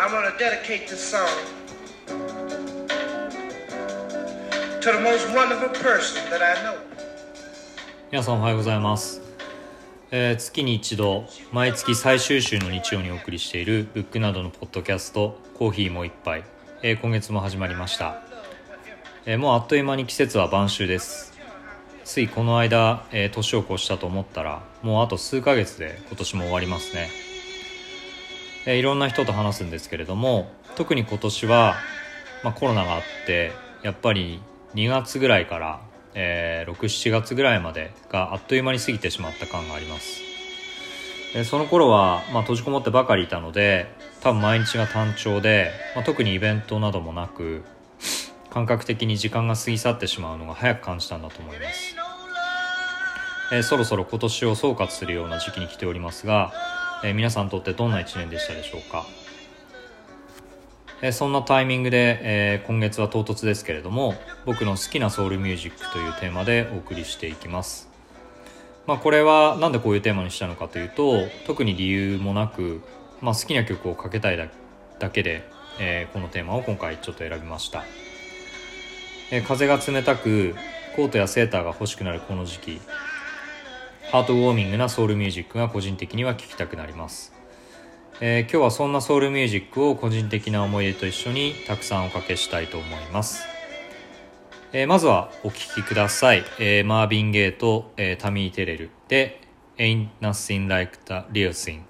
I'm going to dedicate this song to the most wonderful person that I know. 皆さんおはようございます、えー月に一度毎月最終週の日曜にお送りしているブックなどのポッドキャスト「コーヒーもう一杯」えー今月も始まりました、えーもうあっという間に季節は晩秋です。ついこの間、えー年を越したと思ったらもうあと数ヶ月で今年も終わりますね、えーいろんな人と話すんですけれども特に今年は、まあ、コロナがあってやっぱり2月ぐらいから、えー67月ぐらいまでがあっという間に過ぎてしまった感があります。えーその頃は、まあ、閉じこもってばかりいたので多分毎日が単調で、まあ、特にイベントなどもなく感覚的に時間が過ぎ去ってしまうのが早く感じたんだと思います、えーそろそろ今年を総括するような時期に来ておりますが、えー皆さんにとってどんな一年でしたでしょうか、えーそんなタイミングで、えー今月は唐突ですけれども僕の好きなソウルミュージックというテーマでお送りしていきます。まあこれはなんでこういうテーマにしたのかというと特に理由もなく、まあ、好きな曲をかけたいだだけで、えーこのテーマを今回ちょっと選びました、えー風が冷たくコートやセーターが欲しくなるこの時期ハートウォーミングなソウルミュージックが個人的には聴きたくなります。えー今日はそんなソウルミュージックを個人的な思い出と一緒にたくさんおかけしたいと思います、えーまずはお聴きください、えーマービン・ゲイと、えータミー・テレルで「Ain't Nothing Like the Real Thing」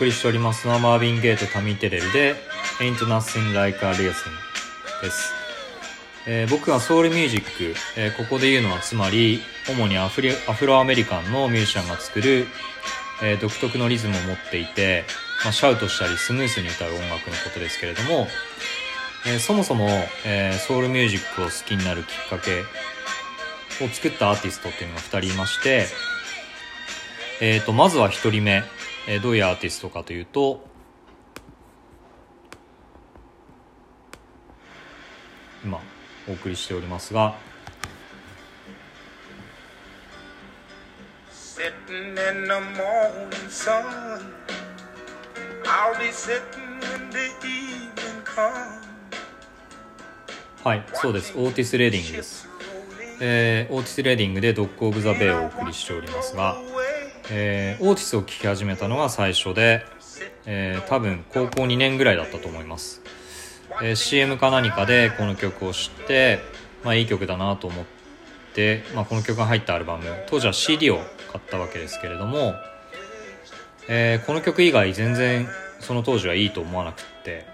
送りしております。のはマービン・ゲイとタミー・テレルで「Ain't Nothing Like a Real Thing」です、えー僕がソウルミュージック、えーここで言うのはつまり主にアフリアフロアメリカンのミュージシャンが作る、えー独特のリズムを持っていて、まあ、シャウトしたりスムースに歌う音楽のことですけれども、えーそもそも、えーソウルミュージックを好きになるきっかけを作ったアーティストっていうのが2人いまして、えー、とまずは1人目、えーどういうアーティストかというと今お送りしておりますが。はいそうです。オーティス・レディングです、えーオーティス・レディングで「ドッグ・オブ・ザ・ベイ」をお送りしておりますが、えーオーティスを聴き始めたのが最初で、えー多分高校2年ぐらいだったと思います、えー CM か何かでこの曲を知って、まあ、いい曲だなと思って、まあ、この曲が入ったアルバム。当時は CD を買ったわけですけれども、えーこの曲以外全然その当時はいいと思わなくって、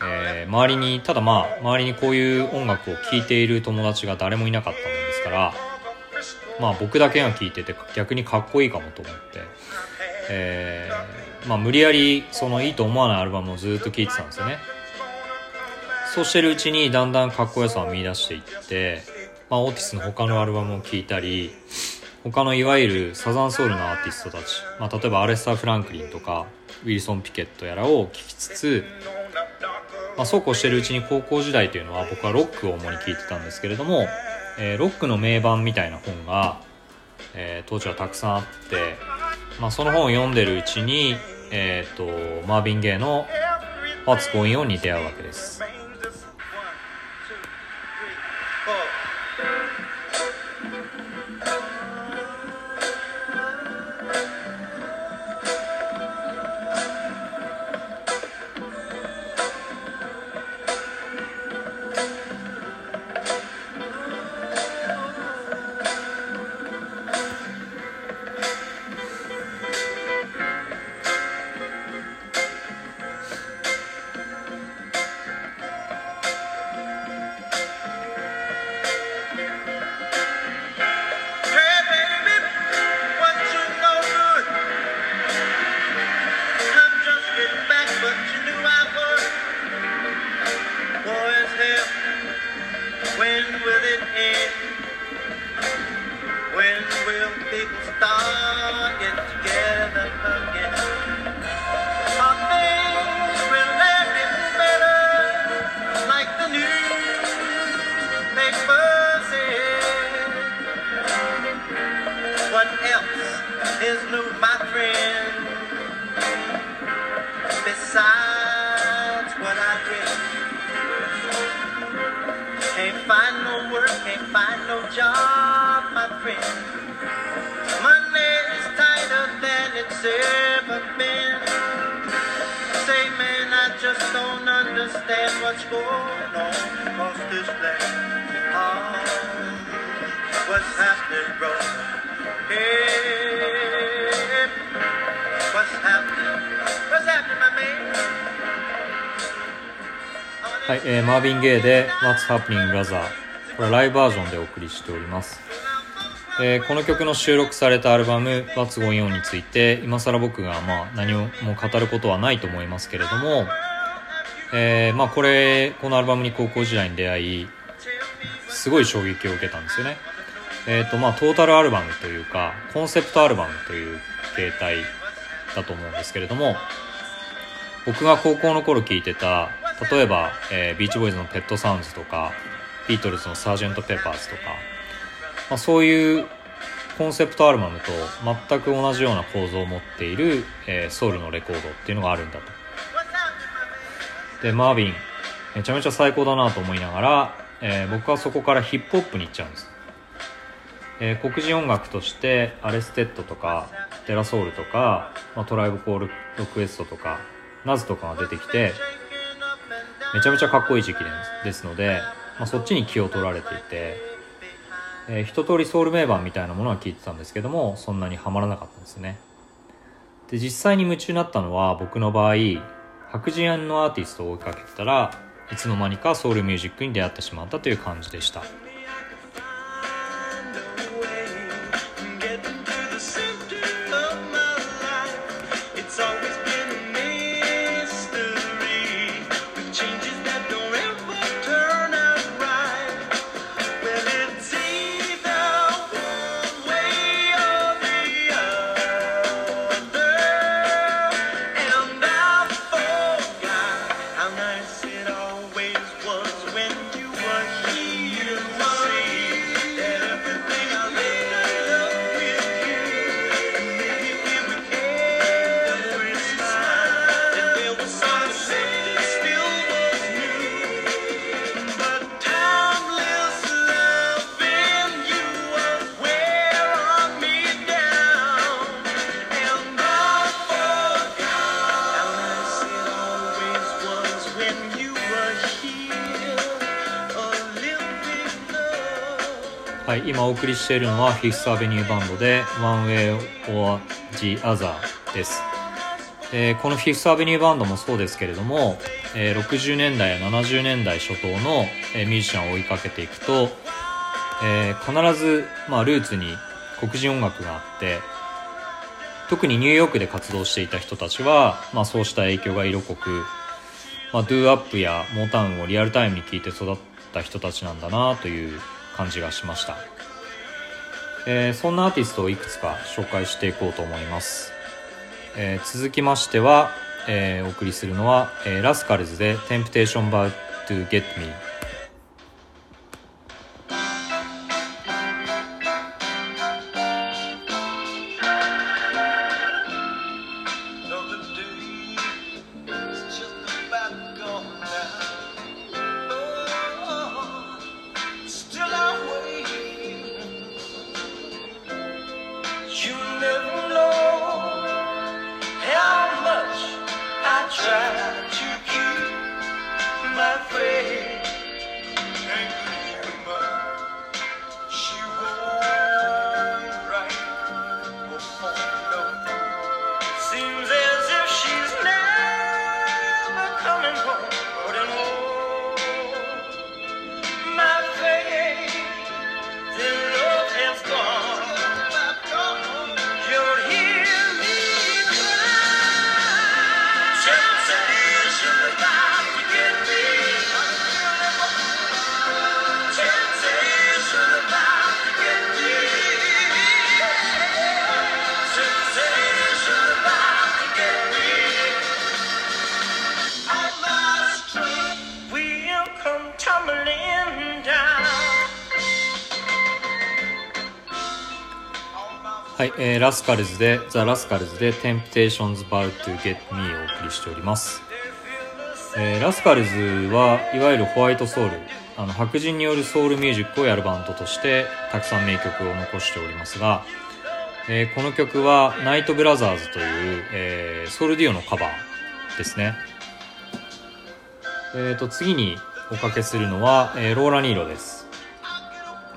えー周りにただまあ周りにこういう音楽を聴いている友達が誰もいなかったもんですからまあ僕だけが聴いてて逆にかっこいいかもと思って、えーまあ無理やりそのいいと思わないアルバムをずっと聴いてたんですよね。そうしてるうちにだんだんかっこよさを見出していって、まあ、オーティスの他のアルバムを聴いたり他のいわゆるサザンソウルのアーティストたち、まあ、例えばアレスター・フランクリンとかウィルソン・ピケットやらを聴きつつ、まあ、そうこうしてるうちに高校時代というのは僕はロックを主に聴いてたんですけれども、えーロックの名盤みたいな本が、えー当時はたくさんあって、まあ、その本を読んでるうちに、えー、とマービン・ゲイの「What's Going On」に出会うわけです。Is new, my friend? Besides what I read, can't find no work, can't find no job, my friend. Money is tighter than it's ever been. Say, man, I just don't understand what's going on across this land. Oh, what's happening, bro? Hey, はい、えーマービン・ゲイで「What's Happening Brother」これはライブバージョンでお送りしております、えーこの曲の収録されたアルバム「What's Going On」について今更僕がまあ何も語ることはないと思いますけれども、えーまあ、これこのアルバムに高校時代に出会いすごい衝撃を受けたんですよね。えっ、とまあトータルアルバムというかコンセプトアルバムという形態だと思うんですけれども僕が高校の頃聴いてた例えば、えービーチボーイズの「ペットサウンズ」とかビートルズの「サージェント・ペッパーズ」とか、まあ、そういうコンセプトアルバムと全く同じような構造を持っている、えーソウルのレコードっていうのがあるんだと。でマービンめちゃめちゃ最高だなと思いながら、えー僕はそこからヒップホップに行っちゃうんです、えー黒人音楽としてアレステッドとかデラソウルとか、まあ、トライブコールドクエストとかナズとかが出てきてめちゃめちゃかっこいい時期でですので、まあ、そっちに気を取られていて、えー一通りソウル名盤みたいなものは聞いてたんですけどもそんなにはまらなかったんですね。で実際に夢中になったのは僕の場合白人のアーティストを追いかけてたらいつの間にかソウルミュージックに出会ってしまったという感じでした。はい、今お送りしているのはフィフスアベニューバンドで One Way or the Other です、えーこのフィフスアベニューバンドもそうですけれども、えー60年代や70年代初頭の、えーミュージシャンを追いかけていくと、え必ず、まあ、ルーツに黒人音楽があって特にニューヨークで活動していた人たちは、まあ、そうした影響が色濃く、まあ、ドゥーアップやモータウンをリアルタイムに聴いて育った人たちなんだなという感じがしました、えーそんなアーティストをいくつか紹介していこうと思います、えー続きましては、えーお送りするのは、えーラスカルズで「Temptation About to Get Me」はい、えーラスカルズで「ザ・ラスカルズで「Temptations About to Get Me」をお送りしております、えーラスカルズはいわゆるホワイトソウルあの白人によるソウルミュージックをやるバンドとしてたくさん名曲を残しておりますが、えーこの曲はナイトブラザーズという、えーソウルデュオのカバーですね。えー、と次におかけするのは、えーローラ・ニーロです。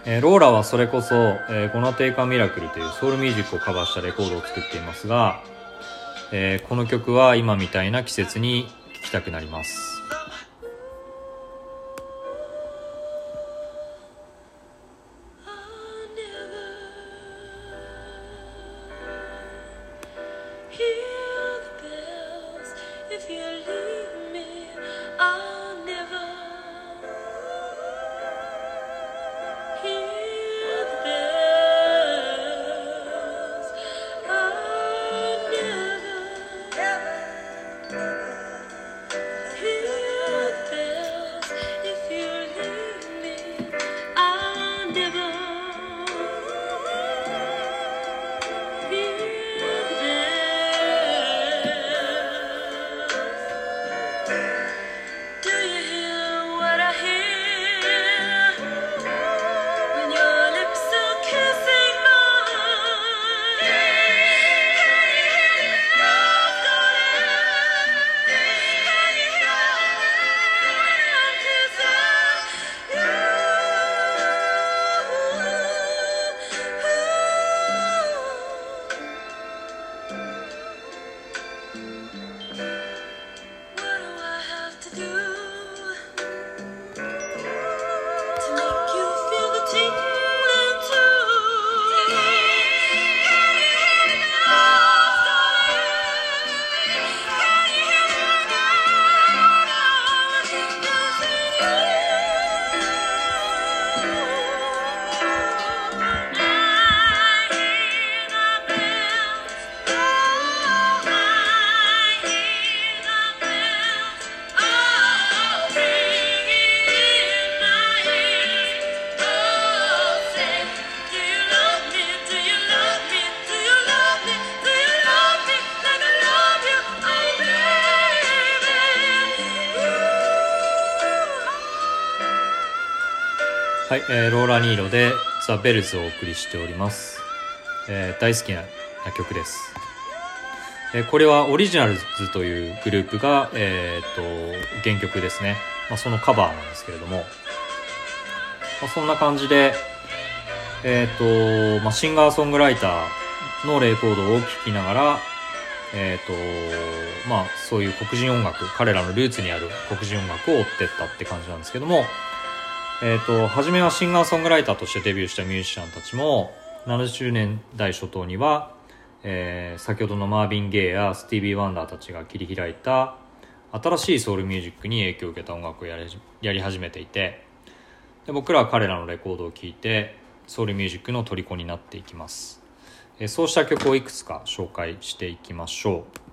えーローラはそれこそ「えー、ゴナテイカ・ミラクル」というソウルミュージックをカバーしたレコードを作っていますが、えーこの曲は今みたいな季節に聴きたくなります。はい、えーローラ・ニーロで「ザ・ベルズ」をお送りしております、えー大好きな曲です、えーこれはオリジナルズというグループが、えー、と原曲ですね、まあ、そのカバーなんですけれども、まあ、そんな感じでえっ、と、まあ、シンガーソングライターのレコードを聴きながらえっ、とまあそういう黒人音楽彼らのルーツにある黒人音楽を追ってったって感じなんですけども。えー、と初めはシンガーソングライターとしてデビューしたミュージシャンたちも70年代初頭には、えー先ほどのマービン・ゲイやスティービー・ワンダーたちが切り開いた新しいソウルミュージックに影響を受けた音楽をやりやり始めていてで僕らは彼らのレコードを聴いてソウルミュージックの虜になっていきます。えーそうした曲をいくつか紹介していきましょう。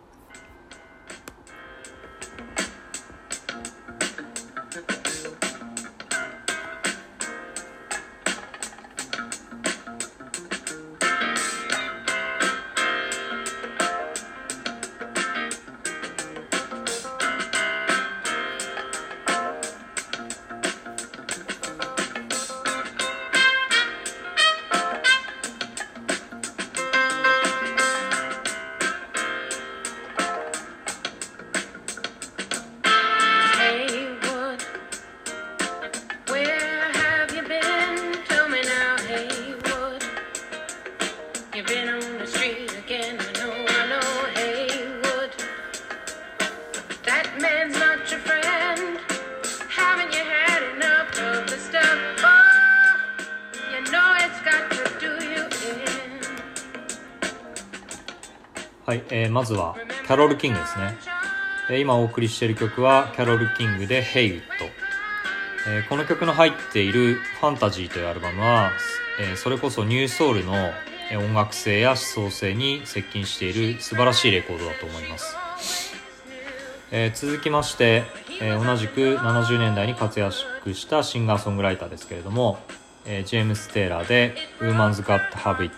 えーまずはキャロル・キングですね、えー今お送りしている曲はキャロル・キングで「Hey It」えーこの曲の入っている「ファンタジー」というアルバムは、えーそれこそニューソウルの音楽性や思想性に接近している素晴らしいレコードだと思います、えー続きまして、えー同じく70年代に活躍したシンガーソングライターですけれども、えージェームス・テイラーで「Woman's Got to Have It」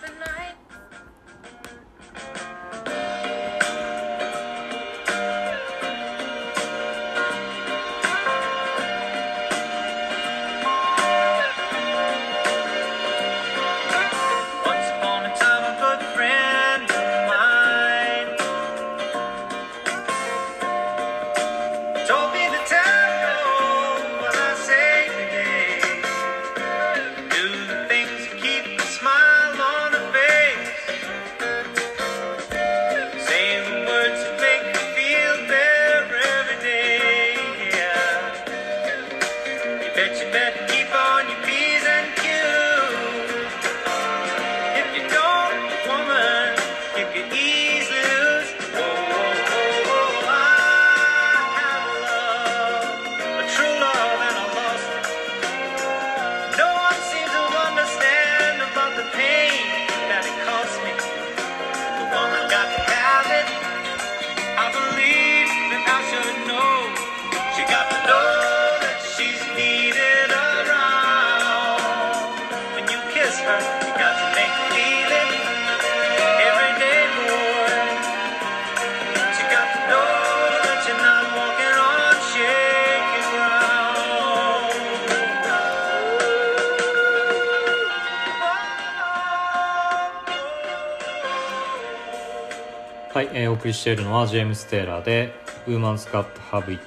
はい、えーお送りしているのはジェームス・テイラーで「Woman's Got to Have It」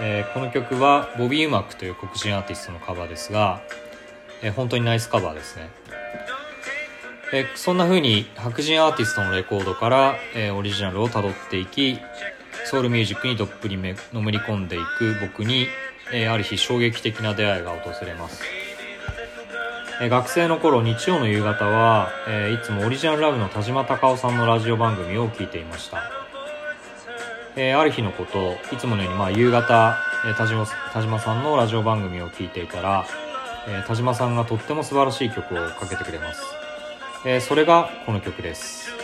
えーこの曲はボビー・ウマックという黒人アーティストのカバーですが、えー本当にナイスカバーですね、えーそんな風に白人アーティストのレコードから、えーオリジナルをたどっていきソウルミュージックにどっぷりめのめり込んでいく僕に、えーある日衝撃的な出会いが訪れます。え学生の頃日曜の夕方は、えーいつもオリジナルラブの田島隆夫さんのラジオ番組を聞いていました、えーある日のこといつものようにまあ夕方、えー田島田島さんのラジオ番組を聞いていたら、え田島さんがとっても素晴らしい曲をかけてくれます、えそれがこの曲です。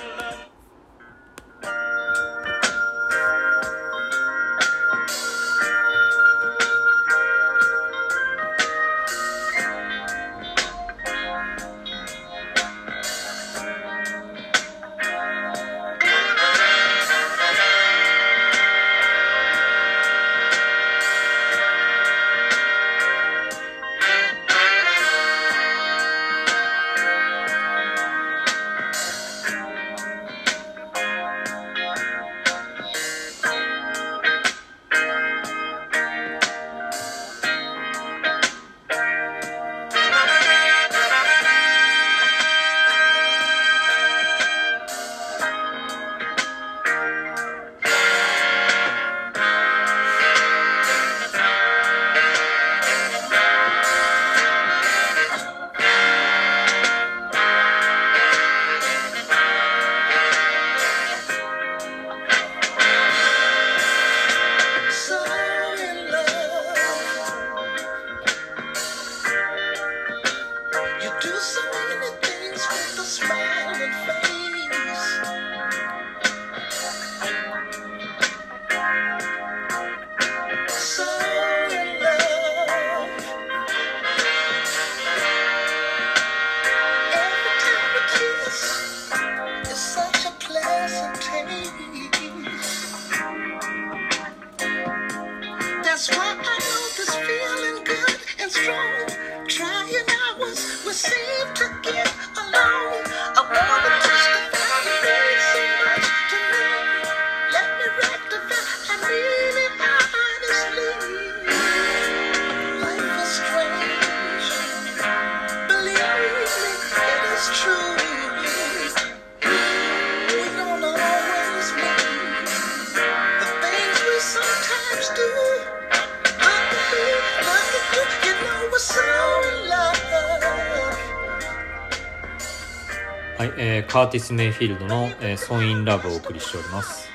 はい、えーカーティス・メイフィールドの「えー、ソー・イン・ラブ」をお送りしております、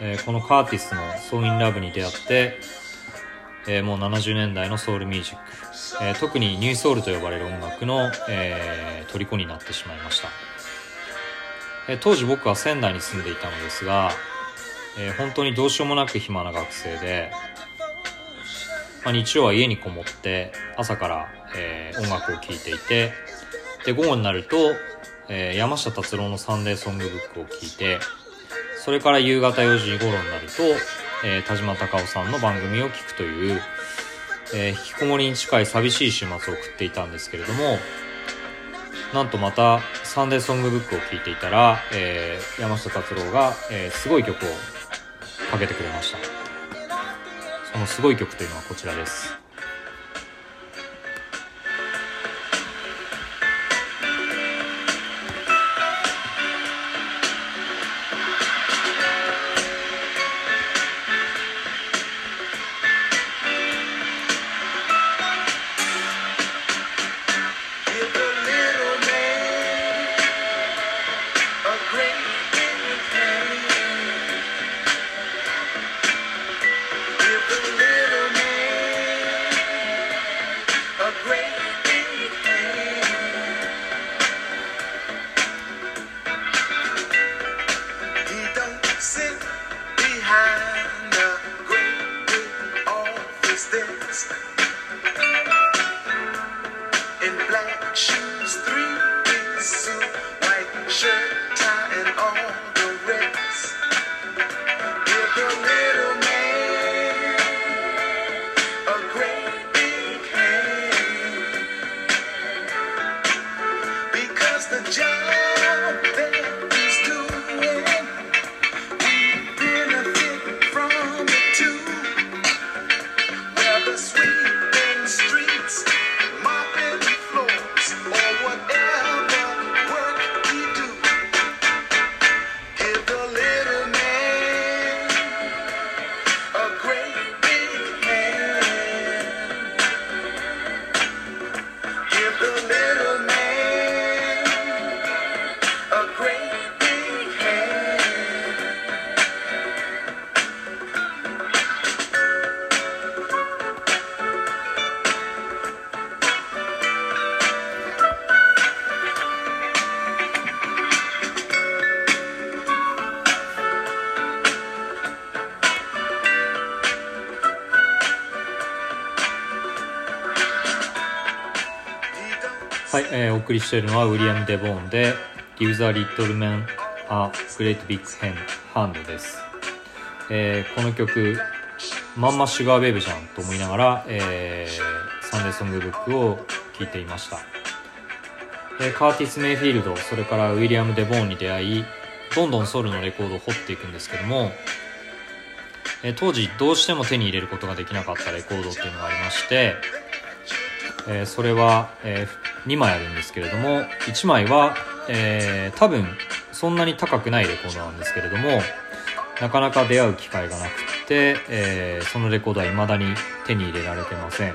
えーこのカーティスの「ソー・イン・ラブ」に出会って、えーもう70年代のソウルミュージック、えー特にニューソウルと呼ばれる音楽の、えー虜になってしまいました、えー当時僕は仙台に住んでいたのですが、えー本当にどうしようもなく暇な学生で、まあ、日曜は家にこもって朝から、えー音楽を聴いていてで午後になると、えー山下達郎のサンデーソングブックを聴いてそれから夕方4時頃になると、えー田島隆夫さんの番組を聞くという、えー引きこもりに近い寂しい週末を送っていたんですけれどもなんとまたサンデーソングブックを聴いていたら、えー山下達郎が、えーすごい曲をかけてくれました。のすごい曲というのはこちらです「い、えーお送りしているのはウィリアム・デボーンで「Give the Little Man a Great Big Hand」hand です、えーこの曲まんまシュガーベイブじゃんと思いながら、えーサンデーソングブックを聴いていました、えーカーティス・メイフィールドそれからウィリアム・デボーンに出会いどんどんソウルのレコードを掘っていくんですけども、え当時どうしても手に入れることができなかったレコードっていうのがありましてえそれは、え2枚あるんですけれども1枚は、えー多分そんなに高くないレコードなんですけれどもなかなか出会う機会がなくって、えーそのレコードは未だに手に入れられてません、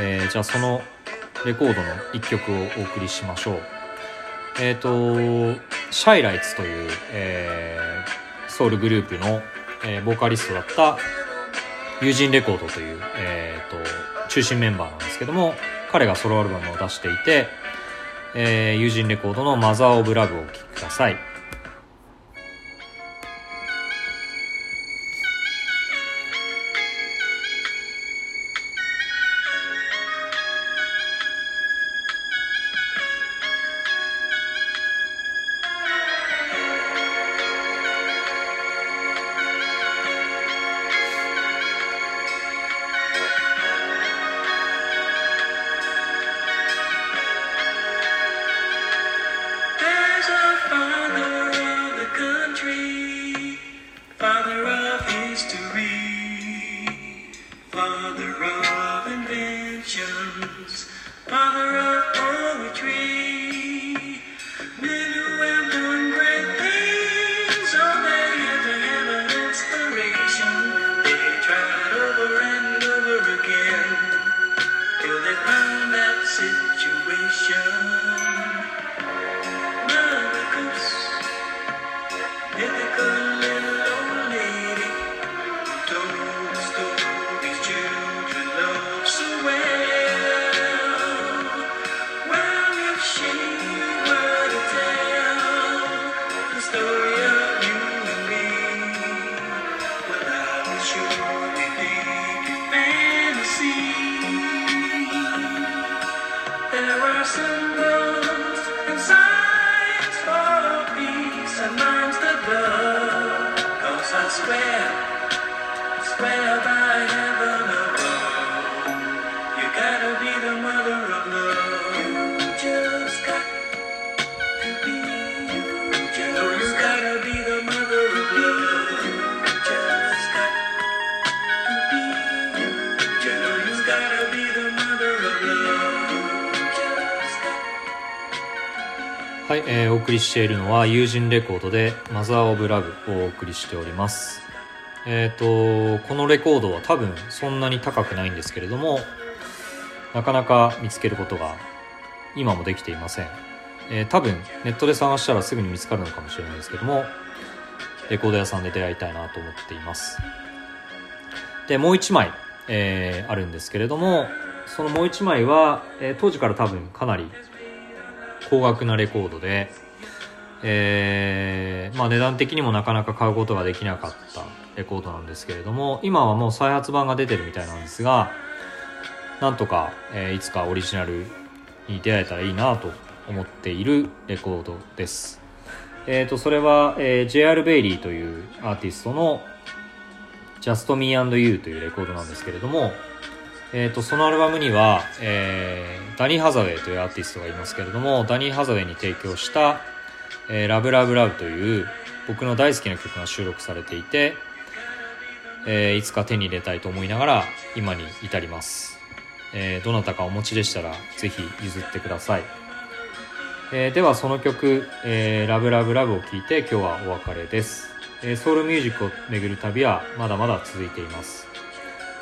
えーじゃあそのレコードの1曲をお送りしましょう。えっ、とシャイライツという、えーソウルグループの、えーボーカリストだったユージンレコードという、えー、と中心メンバーなんですけども彼がソロアルバムを出していて、えー、友人レコードの「マザー・オブ・ラブ」をお聴きください。Mother of poetry. い、えーお送りしているのは友人レコードで「マザー・オブ・ラブ」をお送りしております。えっ、とこのレコードは多分そんなに高くないんですけれどもなかなか見つけることが今もできていません、えー多分ネットで探したらすぐに見つかるのかもしれないですけどもレコード屋さんで出会いたいなと思っています。でもう一枚、えーあるんですけれどもそのもう一枚は、えー当時から多分かなり高額なレコードで、えーまあ、値段的にもなかなか買うことができなかったレコードなんですけれども今はもう再発版が出てるみたいなんですがなんとか、えーいつかオリジナルに出会えたらいいなと思っているレコードです。えー、とそれは、えー JR ベイリーというアーティストの「Just Me and You」というレコードなんですけれどもえー、とそのアルバムには、えーダニー・ハザウェイというアーティストがいますけれどもダニー・ハザウェイに提供した「えーラブラブラブという僕の大好きな曲が収録されていて、えーいつか手に入れたいと思いながら今に至ります、えーどなたかお持ちでしたらぜひ譲ってください、えーではその曲、えーラブラブラブを聴いて今日はお別れです、えソウルミュージックを巡る旅はまだまだ続いています。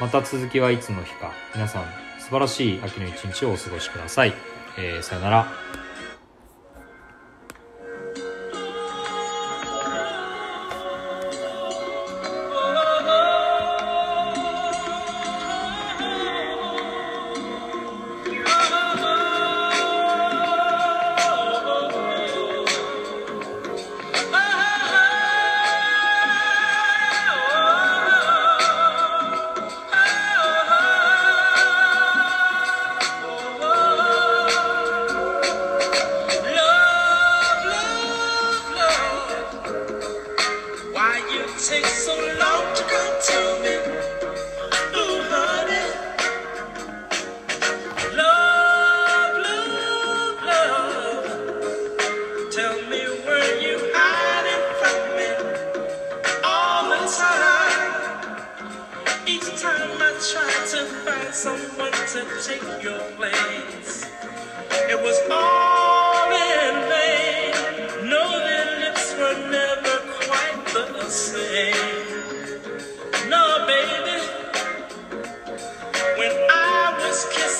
また続きはいつの日か。皆さん素晴らしい秋の一日をお過ごしください、えーさよなら。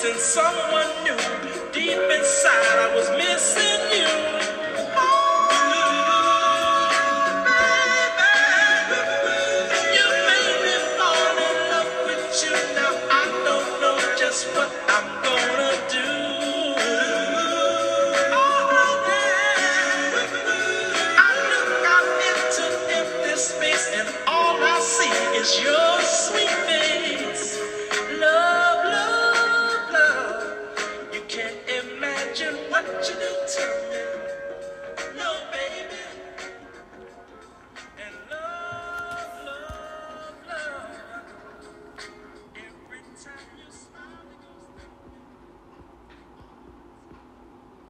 wishing someone knew deep inside I was.